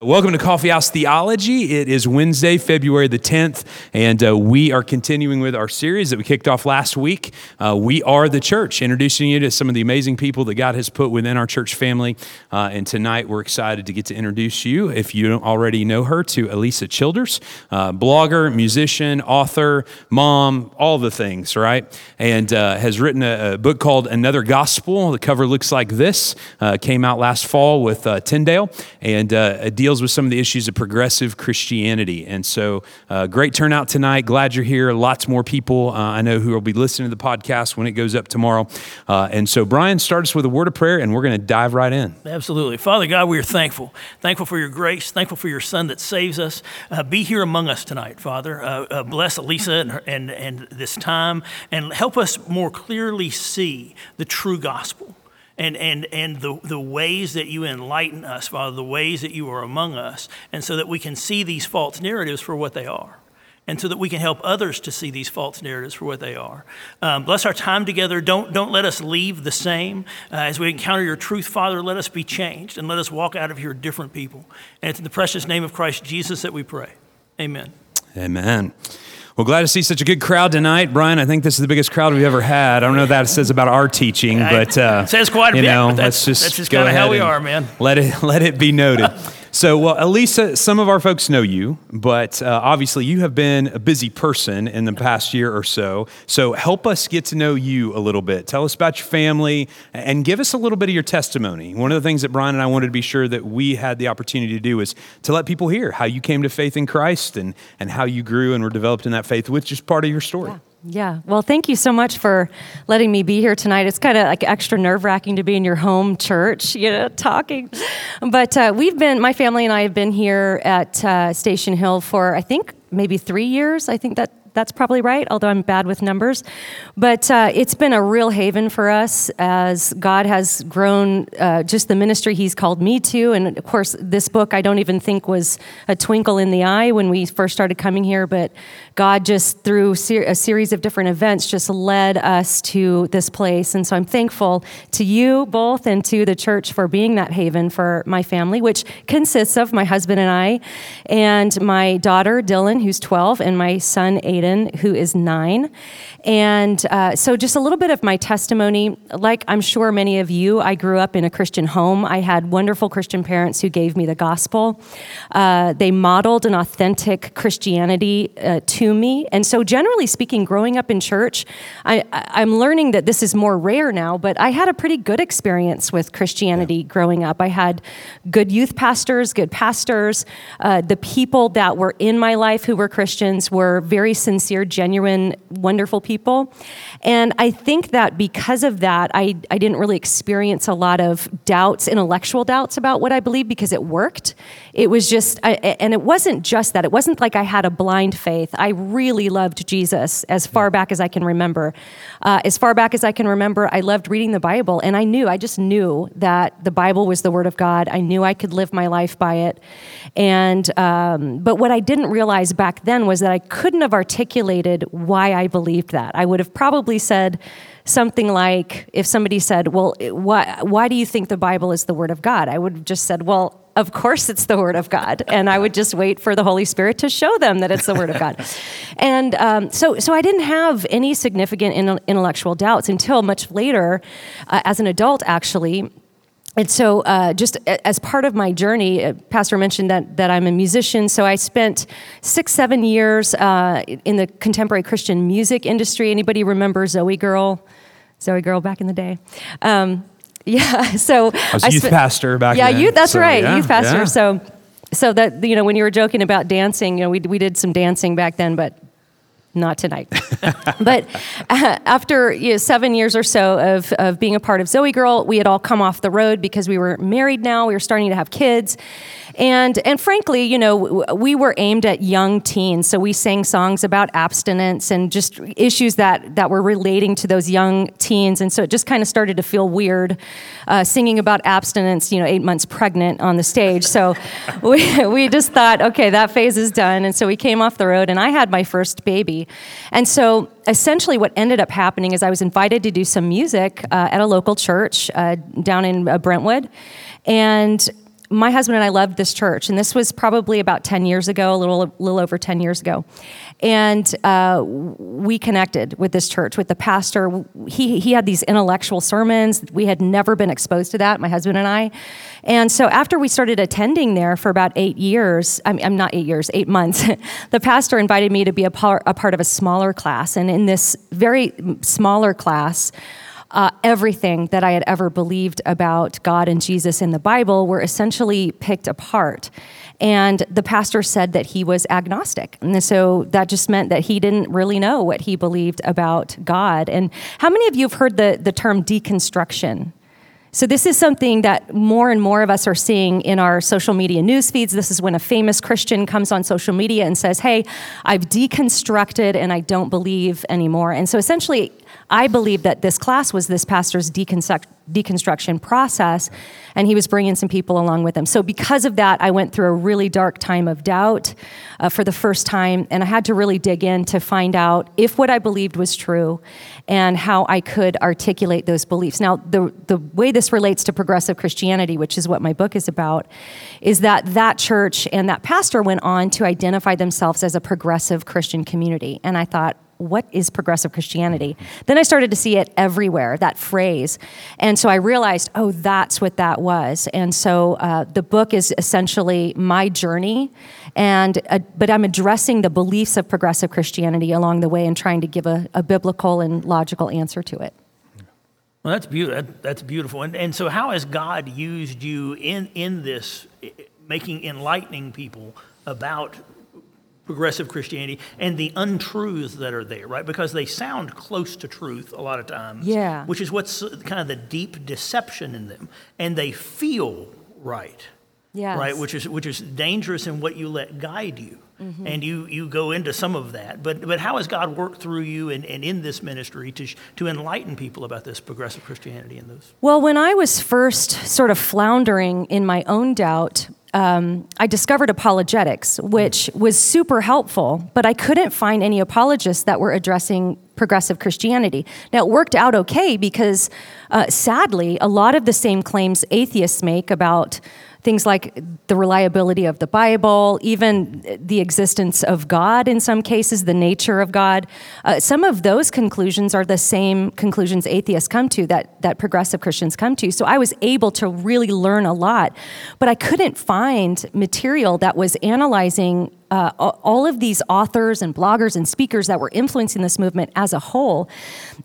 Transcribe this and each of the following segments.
Welcome to Coffee House Theology. It is Wednesday, February the 10th, and uh, we are continuing with our series that we kicked off last week. Uh, we are the church, introducing you to some of the amazing people that God has put within our church family. Uh, and tonight we're excited to get to introduce you, if you don't already know her, to Alisa Childers, uh, blogger, musician, author, mom, all the things, right? And uh, has written a, a, book called Another Gospel. The cover looks like this, uh, came out last fall with Tyndale, and a deal deals with some of the issues of progressive Christianity. And so, uh, great turnout tonight. Glad you're here. Lots more people uh, I know who will be listening to the podcast when it goes up tomorrow. Uh, and so, Brian, start us with a word of prayer, and we're going to dive right in. Absolutely. Father God, we are thankful. Thankful for your grace. Thankful for your Son that saves us. Uh, be here among us tonight, Father. Uh, uh, bless Alisa and, her, and, and this time, and help us more clearly see the true gospel and, and, and the, the ways that you enlighten us, Father, the ways that you are among us, and so that we can see these false narratives for what they are. And so that we can help others to see these false narratives for what they are. Um, bless our time together. Don't, don't let us leave the same. Uh, as we encounter your truth, Father, let us be changed and let us walk out of here different people. And it's in the precious name of Christ Jesus that we pray. Amen. Amen. Well, glad to see such a good crowd tonight, Brian. I think this is the biggest crowd we've ever had. I don't know what that says about our teaching, but uh, it says quite a you know, bit. let's just, that's just kind of how we are, man. Let it let it be noted. So, well, Alisa, some of our folks know you, but uh, obviously you have been a busy person in the past year or so. So, help us get to know you a little bit. Tell us about your family and give us a little bit of your testimony. One of the things that Brian and I wanted to be sure that we had the opportunity to do is to let people hear how you came to faith in Christ and, and how you grew and were developed in that faith, which is part of your story. Yeah. Yeah. Well, thank you so much for letting me be here tonight. It's kind of like extra nerve wracking to be in your home church, you know, talking. But uh, we've been, my family and I have been here at uh, Station Hill for, I think, maybe three years. I think that that's probably right, although I'm bad with numbers. But uh, it's been a real haven for us as God has grown uh, just the ministry He's called me to. And of course, this book I don't even think was a twinkle in the eye when we first started coming here, but God just through ser- a series of different events just led us to this place. And so I'm thankful to you both and to the church for being that haven for my family, which consists of my husband and I, and my daughter Dylan, who's 12, and my son Aiden, who is nine. And uh, so, just a little bit of my testimony. Like I'm sure many of you, I grew up in a Christian home. I had wonderful Christian parents who gave me the gospel. Uh, they modeled an authentic Christianity uh, to me. And so, generally speaking, growing up in church, I, am learning that this is more rare now, but I had a pretty good experience with Christianity yeah. growing up. I had good youth pastors, good pastors. Uh, the people that were in my life who were Christians were very sincere, genuine, wonderful people. And I think that because of that, I, I didn't really experience a lot of doubts, intellectual doubts about what I believed because it worked. It was just, I, and it wasn't just that. It wasn't like I had a blind faith. I really loved Jesus as far back as I can remember. Uh, as far back as I can remember, I loved reading the Bible, and I knew, I just knew that the Bible was the Word of God. I knew I could live my life by it. And, um, but what I didn't realize back then was that I couldn't have articulated why I believed that. I would have probably said something like, if somebody said, Well, why, why do you think the Bible is the Word of God? I would have just said, Well, of course it's the Word of God. And I would just wait for the Holy Spirit to show them that it's the Word of God. And um, so, so I didn't have any significant intellectual doubts until much later, uh, as an adult, actually and so, uh, just as part of my journey, uh, Pastor mentioned that, that I'm a musician. So I spent six, seven years uh, in the contemporary Christian music industry. Anybody remember ZOEgirl? Zoe Girl back in the day. Um, yeah. So I was I youth pastor back. Yeah, then, youth. That's so, right, yeah, youth pastor. Yeah. So, so that you know, when you were joking about dancing, you know, we we did some dancing back then, but not tonight. but uh, after you know, seven years or so of, of being a part of ZOEgirl, we had all come off the road because we were married now. We were starting to have kids. And, and frankly, you know, we were aimed at young teens. So we sang songs about abstinence and just issues that, that were relating to those young teens. And so it just kind of started to feel weird uh, singing about abstinence, you know, eight months pregnant on the stage. So we, we just thought, okay, that phase is done. And so we came off the road and I had my first baby. And so essentially what ended up happening is I was invited to do some music uh, at a local church uh, down in uh, Brentwood. And my husband and I loved this church, and this was probably about 10 years ago, a little, little over 10 years ago. And uh, we connected with this church, with the pastor. He, he had these intellectual sermons. We had never been exposed to that, my husband and I. And so after we started attending there for about eight years, I'm, I'm not eight years, eight months, the pastor invited me to be a part, a part of a smaller class. And in this very smaller class, uh, everything that I had ever believed about God and Jesus in the Bible were essentially picked apart. And the pastor said that he was agnostic. And so that just meant that he didn't really know what he believed about God. And how many of you have heard the, the term deconstruction? So, this is something that more and more of us are seeing in our social media news feeds. This is when a famous Christian comes on social media and says, Hey, I've deconstructed and I don't believe anymore. And so, essentially, I believe that this class was this pastor's deconstruct, deconstruction process, and he was bringing some people along with him. So, because of that, I went through a really dark time of doubt uh, for the first time, and I had to really dig in to find out if what I believed was true and how I could articulate those beliefs. Now, the, the way this relates to progressive Christianity, which is what my book is about, is that that church and that pastor went on to identify themselves as a progressive Christian community. And I thought, what is progressive Christianity? Then I started to see it everywhere, that phrase. And so I realized, oh, that's what that was. And so uh, the book is essentially my journey, and uh, but I'm addressing the beliefs of progressive Christianity along the way and trying to give a, a biblical and logical answer to it. Well, that's beautiful. That's beautiful. And, and so, how has God used you in, in this, making enlightening people about progressive Christianity and the untruths that are there, right? Because they sound close to truth a lot of times. Yeah. Which is what's kind of the deep deception in them. And they feel right. Yes. Right, which is which is dangerous in what you let guide you. Mm-hmm. And you, you go into some of that. But but how has God worked through you and, and in this ministry to to enlighten people about this progressive Christianity and those? Well, when I was first sort of floundering in my own doubt, um, I discovered apologetics, which was super helpful, but I couldn't find any apologists that were addressing progressive Christianity. Now, it worked out okay because, uh, sadly, a lot of the same claims atheists make about things like the reliability of the Bible, even the existence of God in some cases, the nature of God. Uh, some of those conclusions are the same conclusions atheists come to that, that progressive Christians come to. So I was able to really learn a lot, but I couldn't find material that was analyzing uh, all of these authors and bloggers and speakers that were influencing this movement as a whole.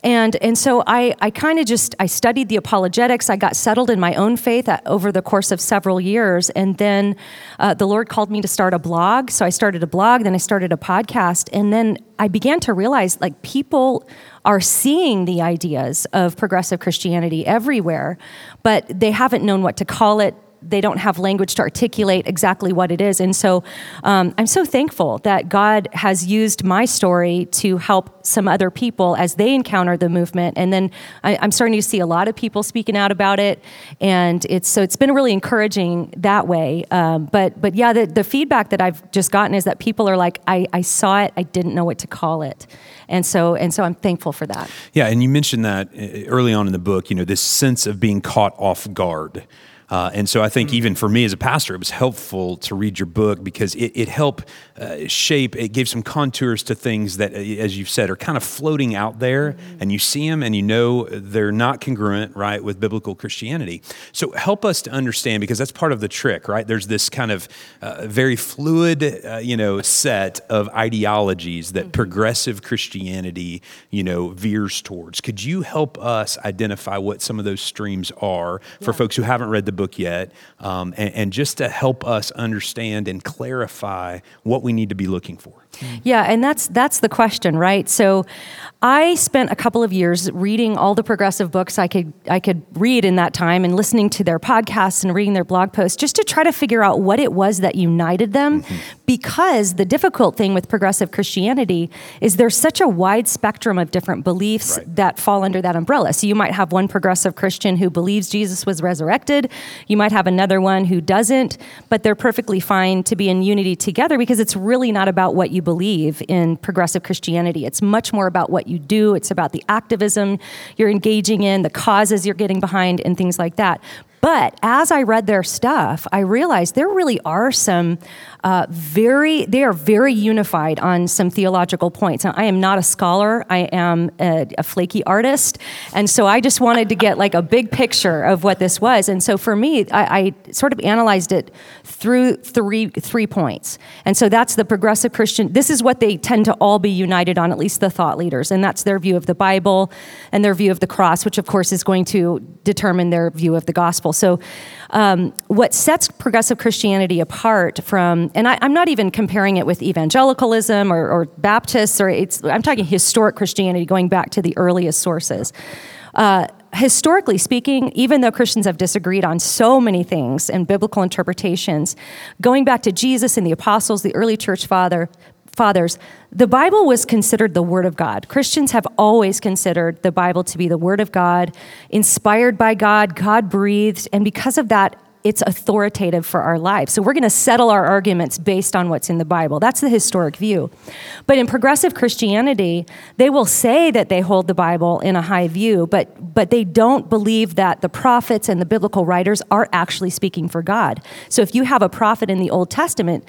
And, and so I, I kind of just, I studied the apologetics. I got settled in my own faith uh, over the course of several years. And then uh, the Lord called me to start a blog. So I started a blog, then I started a podcast. And then I began to realize like people are seeing the ideas of progressive Christianity everywhere, but they haven't known what to call it they don't have language to articulate exactly what it is. And so um, I'm so thankful that God has used my story to help some other people as they encounter the movement. And then I, am starting to see a lot of people speaking out about it. And it's so it's been really encouraging that way. Um, but but yeah, the, the feedback that I've just gotten is that people are like, I, I saw it, I didn't know what to call it. And so and so I'm thankful for that. Yeah, and you mentioned that uh, early on in the book, you know, this sense of being caught off guard. Uh, and so I think even for me as a pastor, it was helpful to read your book because it, it helped uh, shape, it gave some contours to things that, uh, as you've said, are kind of floating out there mm-hmm. and you see them and you know they're not congruent, right, with biblical Christianity. So help us to understand because that's part of the trick, right? There's this kind of uh, very fluid, uh, you know, set of ideologies that mm-hmm. progressive Christianity, you know, veers towards. Could you help us identify what some of those streams are for yeah. folks who haven't read the book? book yet, um, and, and just to help us understand and clarify what we need to be looking for. Yeah, and that's that's the question, right? So I spent a couple of years reading all the progressive books I could I could read in that time and listening to their podcasts and reading their blog posts just to try to figure out what it was that united them mm-hmm. because the difficult thing with progressive Christianity is there's such a wide spectrum of different beliefs right. that fall under that umbrella. So you might have one progressive Christian who believes Jesus was resurrected, you might have another one who doesn't, but they're perfectly fine to be in unity together because it's really not about what you believe in progressive Christianity. It's much more about what you do, it's about the activism you're engaging in, the causes you're getting behind, and things like that. But as I read their stuff, I realized there really are some uh, very, they are very unified on some theological points. Now, I am not a scholar, I am a, a flaky artist. And so I just wanted to get like a big picture of what this was. And so for me, I, I sort of analyzed it through three, three points. And so that's the progressive Christian, this is what they tend to all be united on, at least the thought leaders. And that's their view of the Bible and their view of the cross, which of course is going to determine their view of the gospel. So um, what sets progressive Christianity apart from, and I, am not even comparing it with evangelicalism or, or Baptists, or I'm talking historic Christianity going back to the earliest sources. Uh, historically speaking, even though Christians have disagreed on so many things and biblical interpretations, going back to Jesus and the apostles, the early church father, fathers, the Bible was considered the Word of God. Christians have always considered the Bible to be the Word of God, inspired by God, God breathed, and because of that, it's authoritative for our lives. So we're going to settle our arguments based on what's in the Bible. That's the historic view. But in progressive Christianity, they will say that they hold the Bible in a high view, but but they don't believe that the prophets and the biblical writers are actually speaking for God. So if you have a prophet in the Old Testament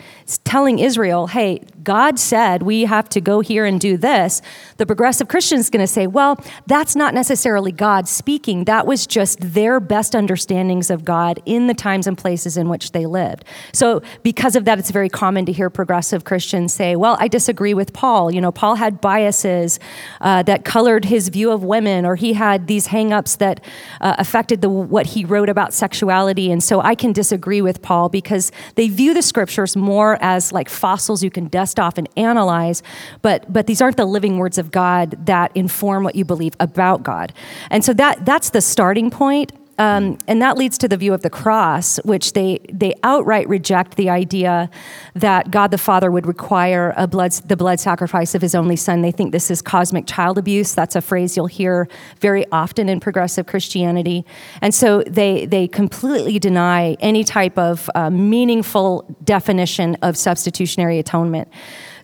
telling Israel, "Hey, God said we have to go here and do this," the progressive Christian is going to say, "Well, that's not necessarily God speaking. That was just their best understandings of God in the times and places in which they lived. So, because of that, it's very common to hear progressive Christians say, Well, I disagree with Paul. You know, Paul had biases uh, that colored his view of women, or he had these hangups that uh, affected the, what he wrote about sexuality. And so I can disagree with Paul because they view the scriptures more as like fossils you can dust off and analyze, but, but these aren't the living words of God that inform what you believe about God. And so that, that's the starting point. Um, and that leads to the view of the cross, which they, they outright reject the idea that God the Father would require a blood, the blood sacrifice of his only son. They think this is cosmic child abuse. That's a phrase you'll hear very often in progressive Christianity. And so they, they completely deny any type of uh, meaningful definition of substitutionary atonement.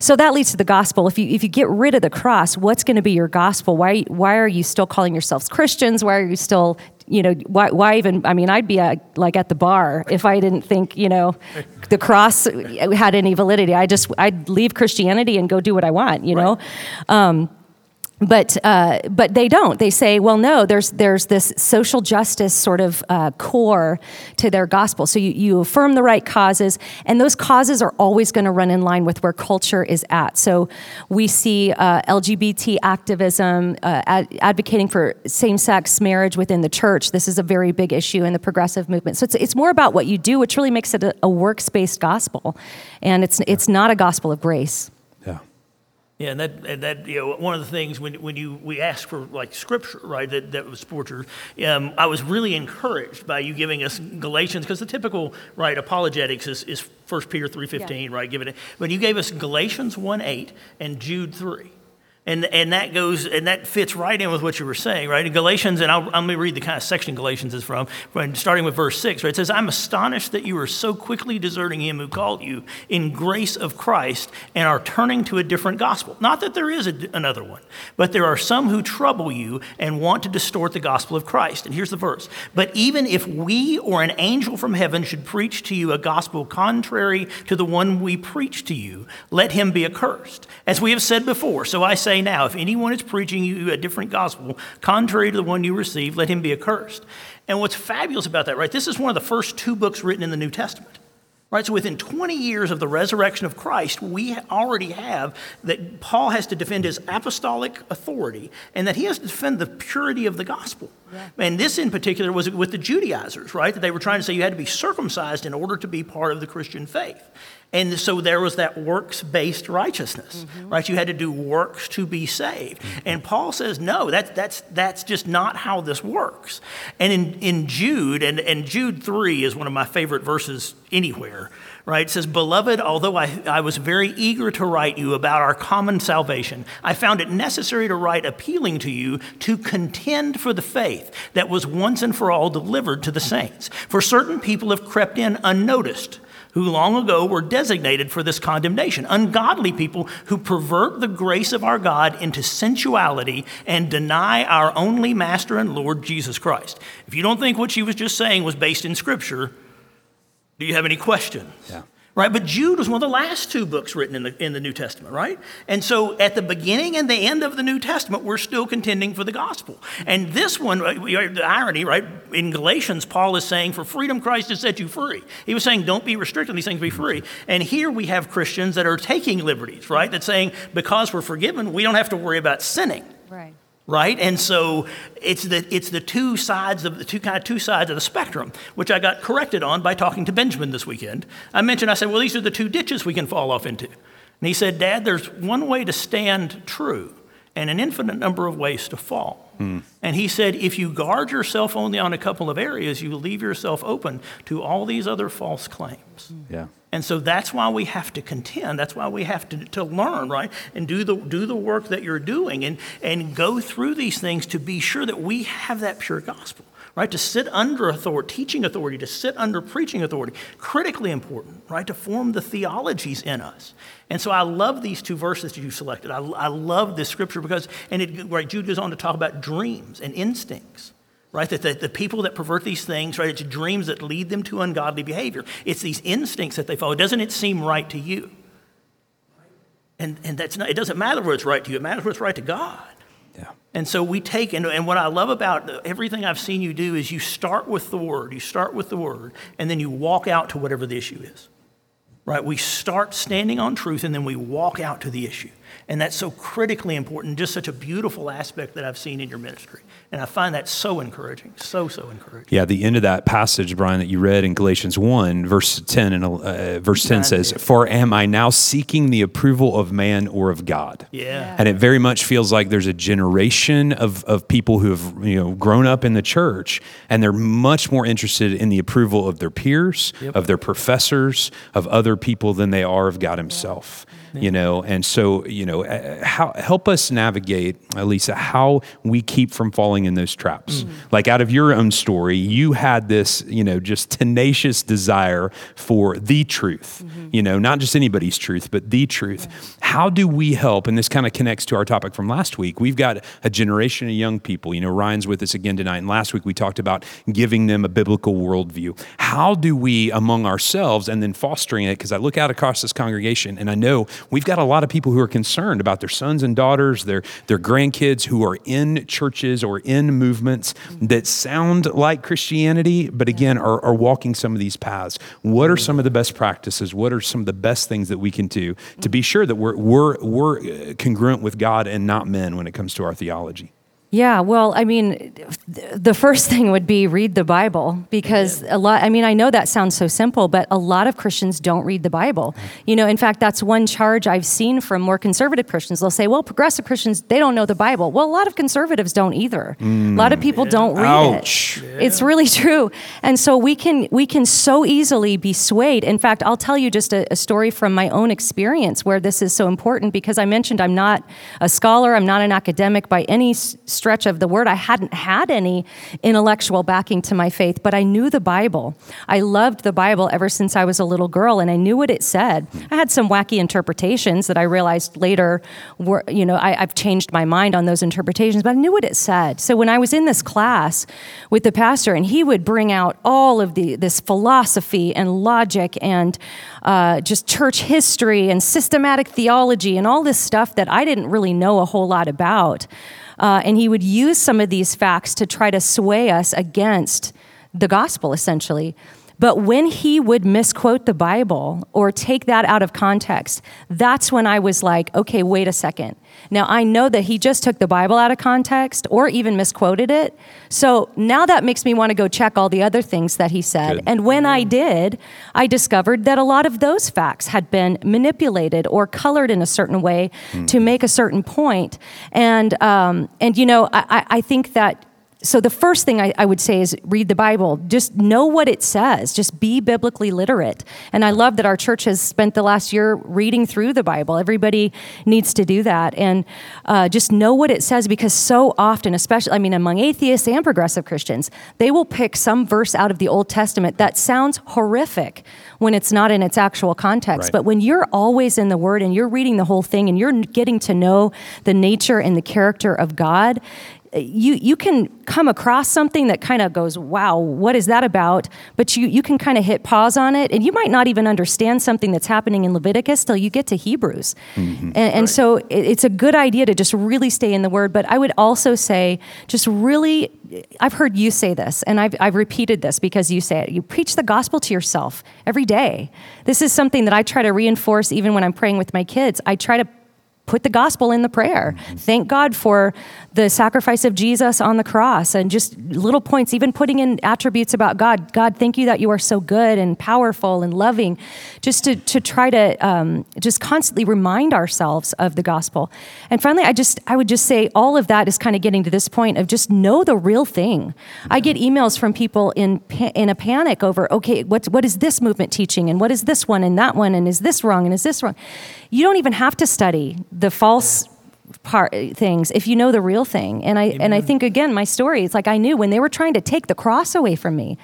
So that leads to the gospel. If you if you get rid of the cross, what's going to be your gospel? Why why are you still calling yourselves Christians? Why are you still you know why why even? I mean, I'd be like at the bar if I didn't think you know the cross had any validity. I just I'd leave Christianity and go do what I want. You know. Um, but uh, but they don't. They say, well, no. There's there's this social justice sort of uh, core to their gospel. So you, you affirm the right causes, and those causes are always going to run in line with where culture is at. So we see uh, LGBT activism, uh, ad- advocating for same-sex marriage within the church. This is a very big issue in the progressive movement. So it's it's more about what you do, which really makes it a, a works-based gospel, and it's it's not a gospel of grace. Yeah, and that, and that you know, one of the things when, when you we asked for like scripture, right, that, that was scripture, um, I was really encouraged by you giving us Galatians because the typical right apologetics is, is 1 Peter three fifteen, yeah. right? Giving it, but you gave us Galatians one eight and Jude three. And, and that goes and that fits right in with what you were saying, right? In Galatians, and I'll, I'm going to read the kind of section Galatians is from, starting with verse 6, right? It says, I'm astonished that you are so quickly deserting him who called you in grace of Christ and are turning to a different gospel. Not that there is a, another one, but there are some who trouble you and want to distort the gospel of Christ. And here's the verse But even if we or an angel from heaven should preach to you a gospel contrary to the one we preach to you, let him be accursed. As we have said before, so I say, say now, if anyone is preaching you a different gospel, contrary to the one you received, let him be accursed. And what's fabulous about that, right? This is one of the first two books written in the New Testament. Right, so within 20 years of the resurrection of Christ, we already have that Paul has to defend his apostolic authority and that he has to defend the purity of the gospel. Yeah. And this in particular was with the Judaizers, right? That they were trying to say you had to be circumcised in order to be part of the Christian faith. And so there was that works based righteousness, mm-hmm. right? You had to do works to be saved. Mm-hmm. And Paul says, no, that, that's, that's just not how this works. And in, in Jude, and, and Jude 3 is one of my favorite verses anywhere, right? It says, Beloved, although I, I was very eager to write you about our common salvation, I found it necessary to write appealing to you to contend for the faith that was once and for all delivered to the saints. For certain people have crept in unnoticed who long ago were designated for this condemnation. Ungodly people who pervert the grace of our God into sensuality and deny our only Master and Lord Jesus Christ. If you don't think what she was just saying was based in Scripture, do you have any questions? Yeah right? But Jude was one of the last two books written in the, in the New Testament, right? And so at the beginning and the end of the New Testament, we're still contending for the gospel. And this one, uh, uh, the irony, right? In Galatians, Paul is saying, For freedom Christ has set you free. He was saying, Don't be restricted, these things be free. And here we have Christians that are taking liberties, right? That's saying, Because we're forgiven, we don't have to worry about sinning. Right right? And so it's the, it's the two sides of the two kind of two sides of the spectrum, which I got corrected on by talking to Benjamin this weekend. I mentioned, I said, well, these are the two ditches we can fall off into. And he said, Dad, there's one way to stand true and an infinite number of ways to fall. Mm. And he said, if you guard yourself only on a couple of areas, you leave yourself open to all these other false claims. Yeah. And so that's why we have to contend. That's why we have to, to learn, right? And do the, do the work that you're doing and, and go through these things to be sure that we have that pure gospel, right? To sit under authority, teaching authority, to sit under preaching authority, critically important, right? To form the theologies in us. And so I love these two verses that you selected. I, I love this scripture because, and it, right, Jude goes on to talk about dreams and instincts right? That the, the, people that pervert these things, right, it's dreams that lead them to ungodly behavior. It's these instincts that they follow. Doesn't it seem right to you? And, and that's not, it doesn't matter where it's right to you, it matters where it's right to God. And so we take, and, and what I love about everything I've seen you do is you start with the Word, you start with the Word, and then you walk out to whatever the issue is. Right? We start standing on truth and then we walk out to the issue. And that's so critically important, just such a beautiful aspect that I've seen in your ministry. And I find that so encouraging, so, so encouraging. Yeah, the end of that passage, Brian, that you read in Galatians 1, verse 10, and uh, verse 10 says, For am I now seeking the approval of man or of God? Yeah. And it very much feels like there's a generation of, of people who have you know grown up in the church, and they're much more interested in the approval of their peers, yep. of their professors, of other people than they are of God Himself. Yeah you know and so you know uh, how, help us navigate lisa how we keep from falling in those traps mm-hmm. like out of your own story you had this you know just tenacious desire for the truth mm-hmm. you know not just anybody's truth but the truth yeah. how do we help and this kind of connects to our topic from last week we've got a generation of young people you know ryan's with us again tonight and last week we talked about giving them a biblical worldview how do we among ourselves and then fostering it because i look out across this congregation and i know we've got a lot of people who are concerned about their sons and daughters, their, their grandkids who are in churches or in movements that sound like Christianity, but again, are, are walking some of these paths. What are some of the best practices? What are some of the best things that we can do to be sure that we're, we're, we're uh, congruent with God and not men when it comes to our theology? Yeah, well, I mean, the first thing would be read the Bible because a lot, I mean, I know that sounds so simple, but a lot of Christians don't read the Bible. You know, in fact, that's one charge I've seen from more conservative Christians. They'll say, well, progressive Christians, they don't know the Bible. Well, a lot of conservatives don't either. Mm, a lot of people yeah. don't read Ouch. it. Yeah. It's really true. And so we can, we can so easily be swayed. In fact, I'll tell you just a, a story from my own experience where this is so important because I mentioned I'm not a scholar, I'm not an academic by any stretch of the word. I hadn't had any intellectual backing to my faith, but I knew the Bible. I loved the Bible ever since I was a little girl, and I knew what it said. I had some wacky interpretations that I realized later were, you know, I, I've changed my mind on those interpretations, but I knew what it said. So when I was in this class with the pastor, and he would bring out all of the this philosophy and logic and uh, just church history and systematic theology and all this stuff that I didn't really know a whole lot about. Uh, and he would use some of these facts to try to sway us against the gospel, essentially. But when he would misquote the Bible or take that out of context, that's when I was like, okay, wait a second. Now I know that he just took the Bible out of context or even misquoted it. So now that makes me want to go check all the other things that he said. Good. And when I did, I discovered that a lot of those facts had been manipulated or colored in a certain way mm. to make a certain point. And, um, and you know, I, I think that so the first thing I, I, would say is read the Bible. Just know what it says. Just be biblically literate. And I love that our church has spent the last year reading through the Bible. Everybody needs to do that. And uh, just know what it says because so often, especially, I mean, among atheists and progressive Christians, they will pick some verse out of the Old Testament that sounds horrific when it's not in its actual context. Right. But when you're always in the Word and you're reading the whole thing and you're getting to know the nature and the character of God, you you can come across something that kind of goes, wow, what is that about? But you you can kind of hit pause on it, and you might not even understand something that's happening in Leviticus till you get to Hebrews. Mm-hmm. And, and right. so it, it's a good idea to just really stay in the Word. But I would also say, just really, I've heard you say this, and I've I've repeated this because you say it. You preach the gospel to yourself every day. This is something that I try to reinforce even when I'm praying with my kids. I try to put the gospel in the prayer. Mm-hmm. Thank God for the sacrifice of Jesus on the cross and just little points, even putting in attributes about God. God, thank you that you are so good and powerful and loving. Just to, to try to um, just constantly remind ourselves of the gospel. And finally, I just I would just say all of that is kind of getting to this point of just know the real thing. I get emails from people in in a panic over okay, what what is this movement teaching and what is this one and that one and is this wrong and is this wrong? You don't even have to study the false part things if you know the real thing and i Amen. and i think again my story it's like i knew when they were trying to take the cross away from me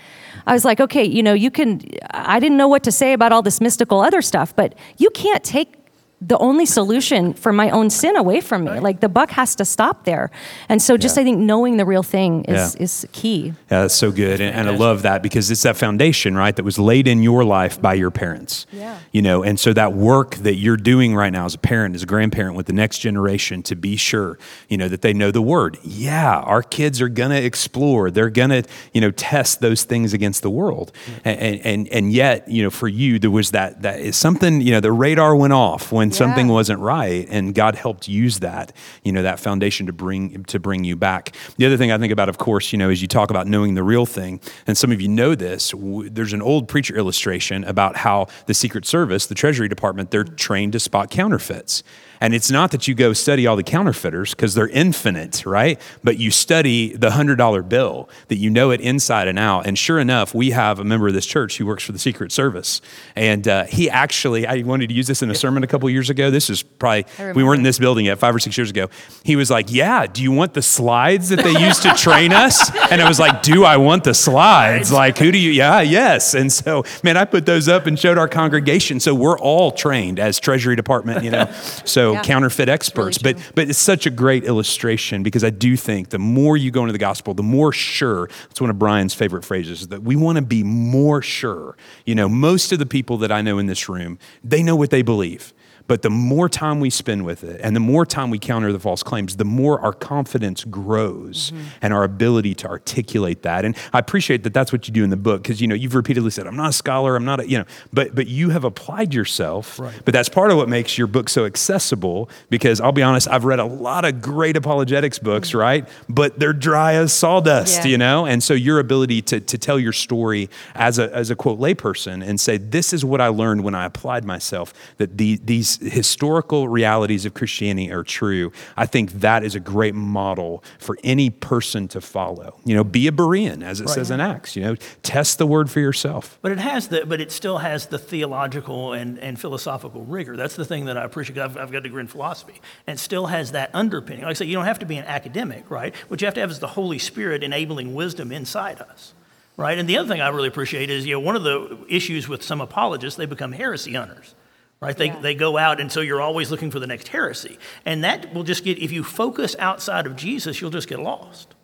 i was like okay you know you can i didn't know what to say about all this mystical other stuff but you can't take the only solution for my own sin away from me. Like the buck has to stop there. And so just yeah. I think knowing the real thing is, yeah. is key. Yeah, that's so good. And, and, I love that because it's that foundation, right, that was laid in your life by your parents. Yeah. You know, and so that work that you're doing right now as a parent, as a grandparent with the next generation to be sure, you know, that they know the word. Yeah, our kids are gonna explore. They're gonna, you know, test those things against the world. And and and yet, you know, for you, there was that that is something, you know, the radar went off when when yeah. something wasn't right and God helped use that, you know, that foundation to bring to bring you back. The other thing I think about, of course, you know, is you talk about knowing the real thing, and some of you know this. W- there's an old preacher illustration about how the Secret Service, the Treasury Department, they're trained to spot counterfeits. And it's not that you go study all the counterfeiters because they're infinite, right? But you study the $100 bill that you know it inside and out. And sure enough, we have a member of this church who works for the Secret Service. And uh, he actually, I wanted to use this in a sermon a couple years ago. This is probably, we weren't in this building yet, five or six years ago. He was like, Yeah, do you want the slides that they used to train us? And I was like, Do I want the slides? Like, who do you, yeah, yes. And so, man, I put those up and showed our congregation. So we're all trained as Treasury Department, you know. So, yeah. counterfeit experts. Really but but it's such a great illustration because I do think the more you go into the gospel, the more sure. It's one of Brian's favorite phrases. That we want to be more sure. You know, most of the people that I know in this room, they know what they believe. But the more time we spend with it and the more time we counter the false claims, the more our confidence grows mm-hmm. and our ability to articulate that. And I appreciate that that's what you do in the book because you know you've repeatedly said I'm not a scholar, I'm not a, you know, but but you have applied yourself. Right. But that's part of what makes your book so accessible because I'll be honest, I've read a lot of great apologetics books, mm-hmm. right? But they're dry as sawdust, yeah. you know? And so your ability to to tell your story as a as a quote layperson and say this is what I learned when I applied myself that the, these historical realities of Christianity are true, I think that is a great model for any person to follow. You know, be a Berean, as it right. says in Acts. You know, test the word for yourself. But it has the, but it still has the theological and, and philosophical rigor. That's the thing that I appreciate. I've, I've got a degree in philosophy, and it still has that underpinning. Like I say, you don't have to be an academic, right? What you have to have is the Holy Spirit enabling wisdom inside us right? And the other thing I really appreciate is, you know, one of the issues with some apologists, they become heresy hunters right? They, yeah. they go out, and so you're always looking for the next heresy. And that will just get, if you focus outside of Jesus, you'll just get lost,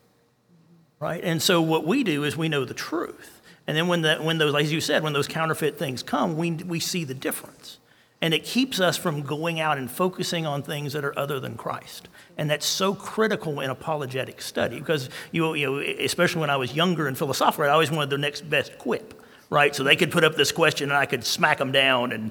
right? And so what we do is we know the truth. And then when, the, when those, as you said, when those counterfeit things come, we, we see the difference. And it keeps us from going out and focusing on things that are other than Christ. And that's so critical in apologetic study because, you, you know, especially when I was younger and philosophical, I always wanted the next best quip, right? So they could put up this question and I could smack them down and,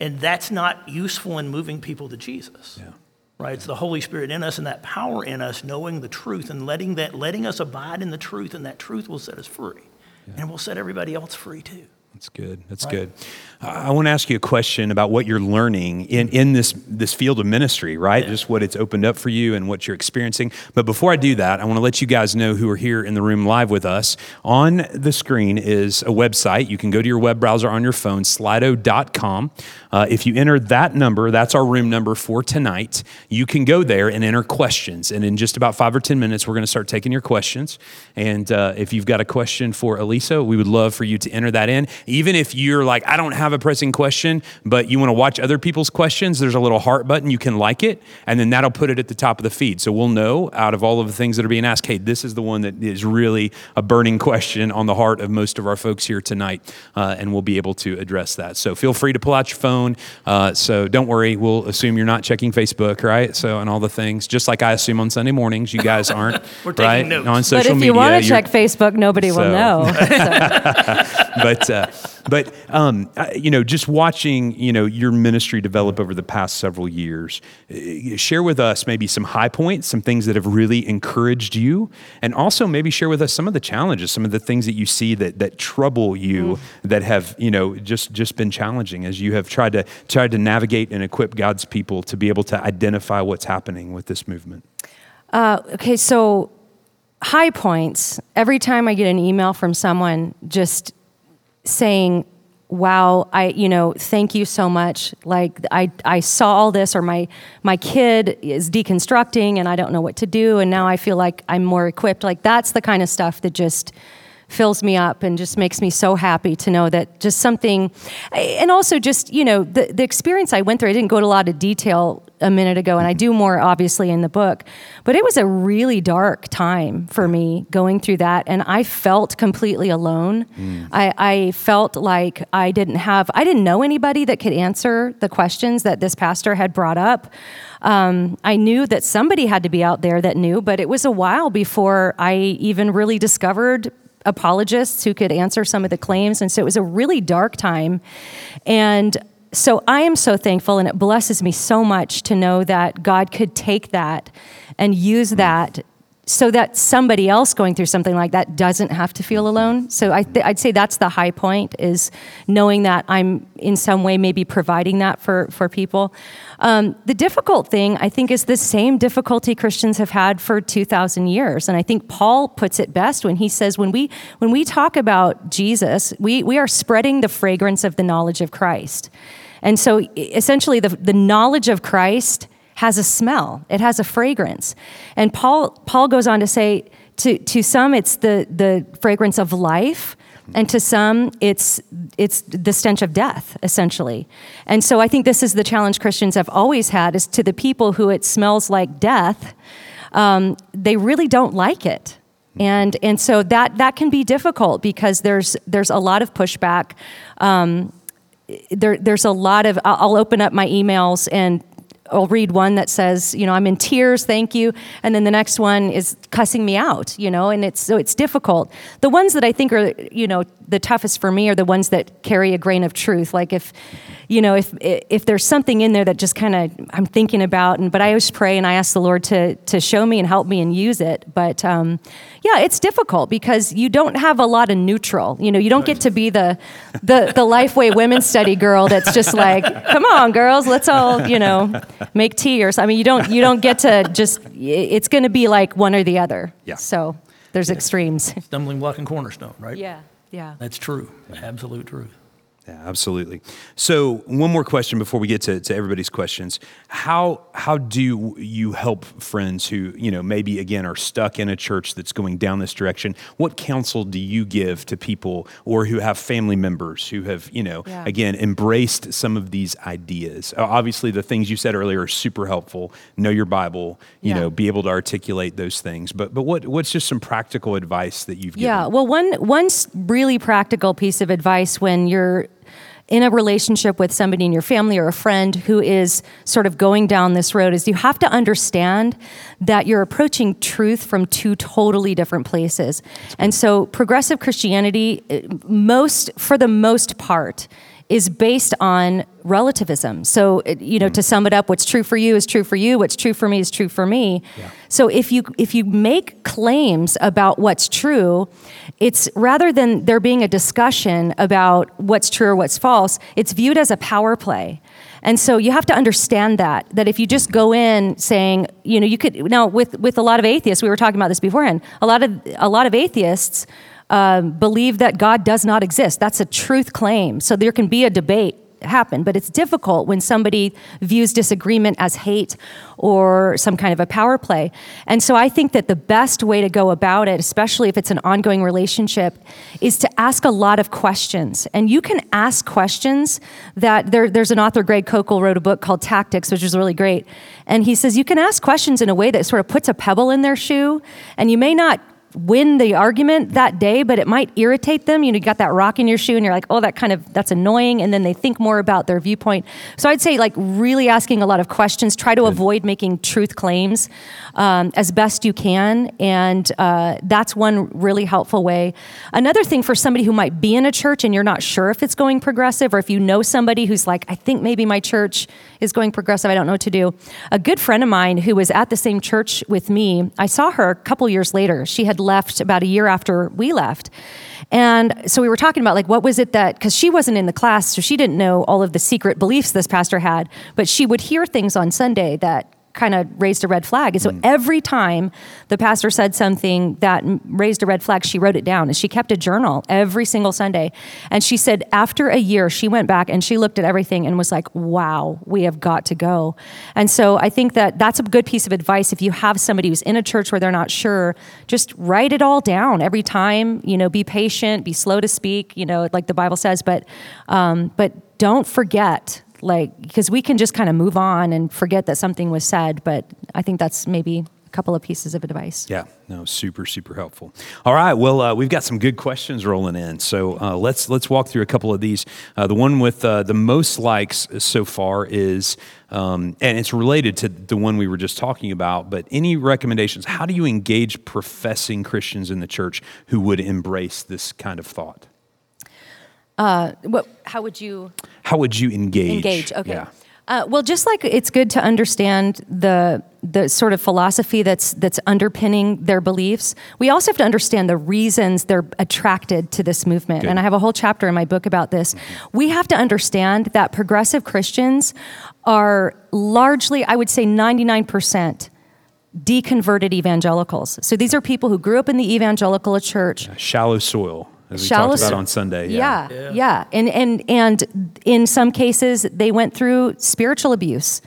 and that's not useful in moving people to Jesus. Yeah. Right? It's the Holy Spirit in us and that power in us knowing the truth and letting that letting us abide in the truth and that truth will set us free. Yeah. And will set everybody else free too. That's good. That's right. good. I want to ask you a question about what you're learning in, in this, this field of ministry, right? Yeah. Just what it's opened up for you and what you're experiencing. But before I do that, I want to let you guys know who are here in the room live with us. On the screen is a website. You can go to your web browser on your phone, slido.com. Uh, if you enter that number, that's our room number for tonight, you can go there and enter questions. And in just about five or 10 minutes, we're going to start taking your questions. And uh, if you've got a question for Alisa, we would love for you to enter that in. Even if you're like, I don't have have a pressing question, but you want to watch other people's questions, there's a little heart button. You can like it, and then that'll put it at the top of the feed. So we'll know out of all of the things that are being asked, hey, this is the one that is really a burning question on the heart of most of our folks here tonight, uh, and we'll be able to address that. So feel free to pull out your phone. Uh, so don't worry, we'll assume you're not checking Facebook, right? So and all the things, just like I assume on Sunday mornings, you guys aren't, We're right? Notes. On social media. But if you media, want to check Facebook, nobody so. will know. but uh, but um, you know, just watching you know your ministry develop over the past several years, uh, share with us maybe some high points, some things that have really encouraged you, and also maybe share with us some of the challenges, some of the things that you see that that trouble you, mm. that have you know just just been challenging as you have tried to tried to navigate and equip God's people to be able to identify what's happening with this movement. Uh, okay, so high points. Every time I get an email from someone just saying, wow i you know thank you so much. Like i i saw all this or my my kid is deconstructing and i don't know what to do and now i feel like i'm more equipped. Like that's the kind of stuff that just fills me up and just makes me so happy to know that just something and also just you know the, the experience i went through i didn't go to a lot of detail a minute ago and i do more obviously in the book but it was a really dark time for me going through that and i felt completely alone mm. I, I felt like i didn't have i didn't know anybody that could answer the questions that this pastor had brought up um, I knew that somebody had to be out there that knew, but it was a while before I even really discovered apologists who could answer some of the claims. And so it was a really dark time. And so I am so thankful, and it blesses me so much to know that God could take that and use mm. that so that somebody else going through something like that doesn't have to feel alone. So I would say that's the high point is knowing that I'm in some way maybe providing that for, for people. Um, the difficult thing, I think, is the same difficulty Christians have had for 2,000 years. And I think Paul puts it best when he says, when we, when we talk about Jesus, we, we are spreading the fragrance of the knowledge of Christ. And so essentially, the, the knowledge of Christ has a smell, it has a fragrance. And Paul, Paul goes on to say, to, to some, it's the, the fragrance of life, and to some, it's, it's the stench of death, essentially. And so I think this is the challenge Christians have always had is to the people who it smells like death, um, they really don't like it. And, and so that, that can be difficult because there's, there's a lot of pushback. Um, there, there's a lot of, I'll open up my emails and I'll read one that says, you know, I'm in tears, thank you, and then the next one is cussing me out, you know, and it's so it's difficult. The ones that I think are, you know, the toughest for me are the ones that carry a grain of truth. Like if, you know, if if there's something in there that just kind of I'm thinking about, and but I always pray and I ask the Lord to to show me and help me and use it. But um, yeah, it's difficult because you don't have a lot of neutral. You know, you don't get to be the the the Lifeway Women's Study girl that's just like, come on, girls, let's all you know make tea or something. I mean, you don't you don't get to just. It's going to be like one or the other. Yeah. So there's yeah. extremes. Stumbling block and cornerstone, right? Yeah. Yeah. That's true. Absolute truth. Yeah, absolutely. So, one more question before we get to, to everybody's questions. How how do you help friends who, you know, maybe again are stuck in a church that's going down this direction? What counsel do you give to people or who have family members who have, you know, yeah. again, embraced some of these ideas? Obviously, the things you said earlier are super helpful. Know your Bible, you yeah. know, be able to articulate those things. But but what what's just some practical advice that you've given? Yeah, well, one one really practical piece of advice when you're in a relationship with somebody in your family or a friend who is sort of going down this road is you have to understand that you're approaching truth from two totally different places. And so progressive Christianity eh, most for the most part is based on relativism. So, you know, to mm. sum it up, what's true for you is true for you. What's true for me is true for me. So, if you if you make claims about what's true, it's rather than there being a discussion about what's true or what's false, it's viewed as a power play. And so you have to understand that that if you just go in saying, you know, you could now with with a lot of atheists, we were talking about this beforehand. A lot of a lot of atheists um, believe that God does not exist. That's a truth claim. So there can be a debate happen, but it's difficult when somebody views disagreement as hate or some kind of a power play. And so I think that the best way to go about it, especially if it's an ongoing relationship, is to ask a lot of questions. And you can ask questions that there, there's an author, Greg Koukl, wrote a book called Tactics, which is really great. And he says you can ask questions in a way that sort of puts a pebble in their shoe, and you may not win the argument that day, but it might irritate them. You know, you got that rock in your shoe and you're like, oh, that kind of, that's annoying. And then they think more about their viewpoint. So I'd say like really asking a lot of questions, try to avoid making truth claims um, as best you can. And uh, that's one really helpful way. Another thing for somebody who might be in a church and you're not sure if it's going progressive, or if you know somebody who's like, I think maybe my church is going progressive, I don't know what to do. A good friend of mine who was at the same church with me, I saw her a couple years later. She had left about a year after we left. And so we were talking about like what was it that because she wasn't in the class, so she didn't know all of the secret beliefs this pastor had, but she would hear things on Sunday that kind of raised a red flag. And so every time the pastor said something that raised a red flag, she wrote it down and she kept a journal every single Sunday. And she said after a year, she went back and she looked at everything and was like, wow, we have got to go. And so I think that that's a good piece of advice. If you have somebody who's in a church where they're not sure, just write it all down every time, you know, be patient, be slow to speak, you know, like the Bible says, but, um, but don't forget like because we can just kind of move on and forget that something was said but i think that's maybe a couple of pieces of advice Yeah, no, super, super helpful. All right, well, uh, we've got some good questions rolling in, so uh, let's let's walk through a couple of these. Uh, the one with uh, the most likes so far is, um, and it's related to the one we were just talking about. But any recommendations? How do you engage professing Christians in the church who would embrace this kind of thought? What how would you How would you engage? engage okay. Yeah. uh, well just like it's good to understand the the sort of philosophy that's that's underpinning their beliefs we also have to understand the reasons they're attracted to this movement. Good. and i have a whole chapter in my book about this. We have to understand that progressive christians are largely i would say 99% deconverted evangelicals. So these are people who grew up in the evangelical church. Shallow soil, as we shallow talked about on Sunday. Yeah, yeah, And and and in some cases, they went through spiritual abuse.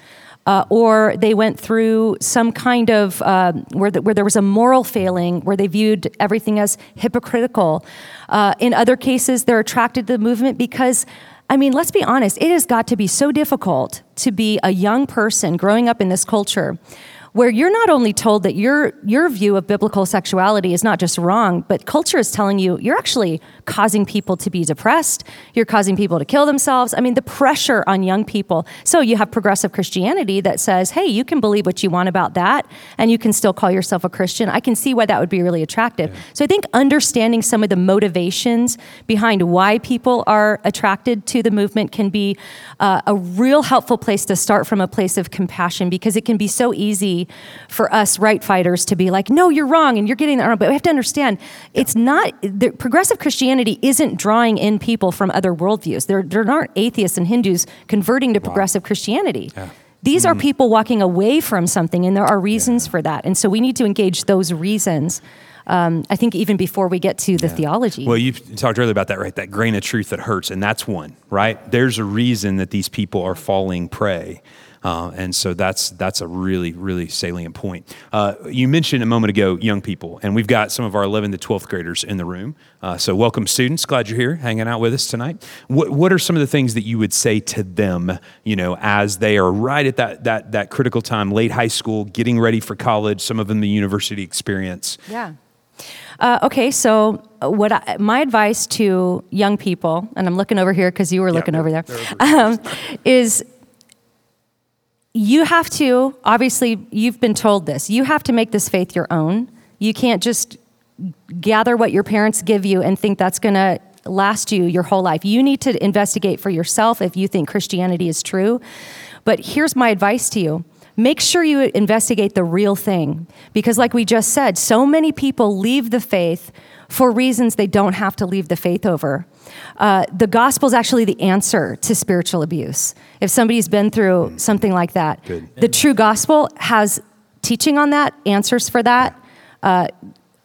Uh, or they went through some kind of um, where, the, where there was a moral failing, where they viewed everything as hypocritical. Uh, in other cases, they're attracted to the movement because, I mean, let's be honest, it has got to be so difficult to be a young person growing up in this culture where you're not only told that your your view of biblical sexuality is not just wrong, but culture is telling you you're actually causing people to be depressed, you're causing people to kill themselves. I mean, the pressure on young people. So you have progressive Christianity that says, "Hey, you can believe what you want about that and you can still call yourself a Christian." I can see why that would be really attractive. So I think understanding some of the motivations behind why people are attracted to the movement can be uh, a real helpful place to start from a place of compassion because it can be so easy for us right fighters to be like, no, you're wrong and you're getting that wrong. But we have to understand it's not, the, progressive Christianity isn't drawing in people from other worldviews. There, there aren't atheists and Hindus converting to progressive Christianity. These Mm-hmm. are people walking away from something, and there are reasons for that. And so we need to engage those reasons. Um, I think even before we get to the theology. Well, you talked earlier about that, right? That grain of truth that hurts, and that's one, right? There's a reason that these people are falling prey. Uh, and so that's that's a really really salient point. Uh, you mentioned a moment ago young people, and we've got some of our 11th to 12th graders in the room. Uh, so welcome, students. Glad you're here, hanging out with us tonight. What what are some of the things that you would say to them, you know, as they are right at that that that critical time, late high school, getting ready for college, some of them the university experience. Yeah. Uh, okay, so what I, my advice to young people, and I'm looking over here because you were looking over there, um, is you have to obviously you've been told this. You have to make this faith your own. You can't just gather what your parents give you and think that's going to last you your whole life. You need to investigate for yourself if you think Christianity is true. But here's my advice to you make sure you investigate the real thing. Because, like we just said, so many people leave the faith for reasons they don't have to leave the faith over. Uh, the gospel is actually the answer to spiritual abuse. If somebody's been through something like that, Good. the true gospel has teaching on that, answers for that. Uh,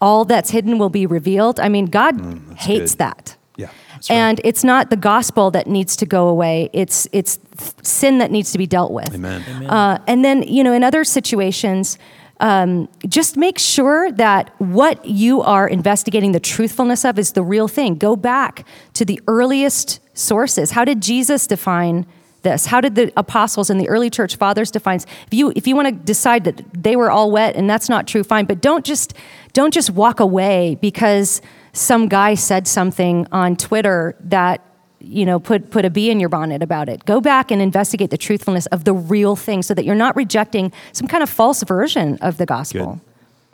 all that's hidden will be revealed. I mean, God hates good. that. Yeah, right. And it's not the gospel that needs to go away. It's it's sin that needs to be dealt with. Amen. Uh, and then you know, in other situations, um, just make sure that what you are investigating the truthfulness of is the real thing. Go back to the earliest sources. How did Jesus define? This. How did the apostles and the early church fathers define? If you if you want to decide that they were all wet and that's not true, fine. But don't just don't just walk away because some guy said something on Twitter that you know put put a bee in your bonnet about it go back and investigate the truthfulness of the real thing so that you're not rejecting some kind of false version of the gospel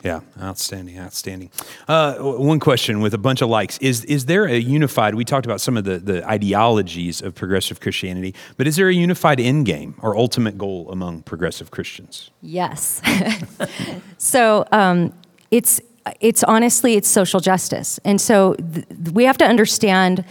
Yeah, outstanding, outstanding. Uh, one question with a bunch of likes is: Is there a unified? We talked about some of the the ideologies of progressive Christianity, but is there a unified end game or ultimate goal among progressive Christians? yes so um, it's it's honestly it's social justice and so th- we have to understand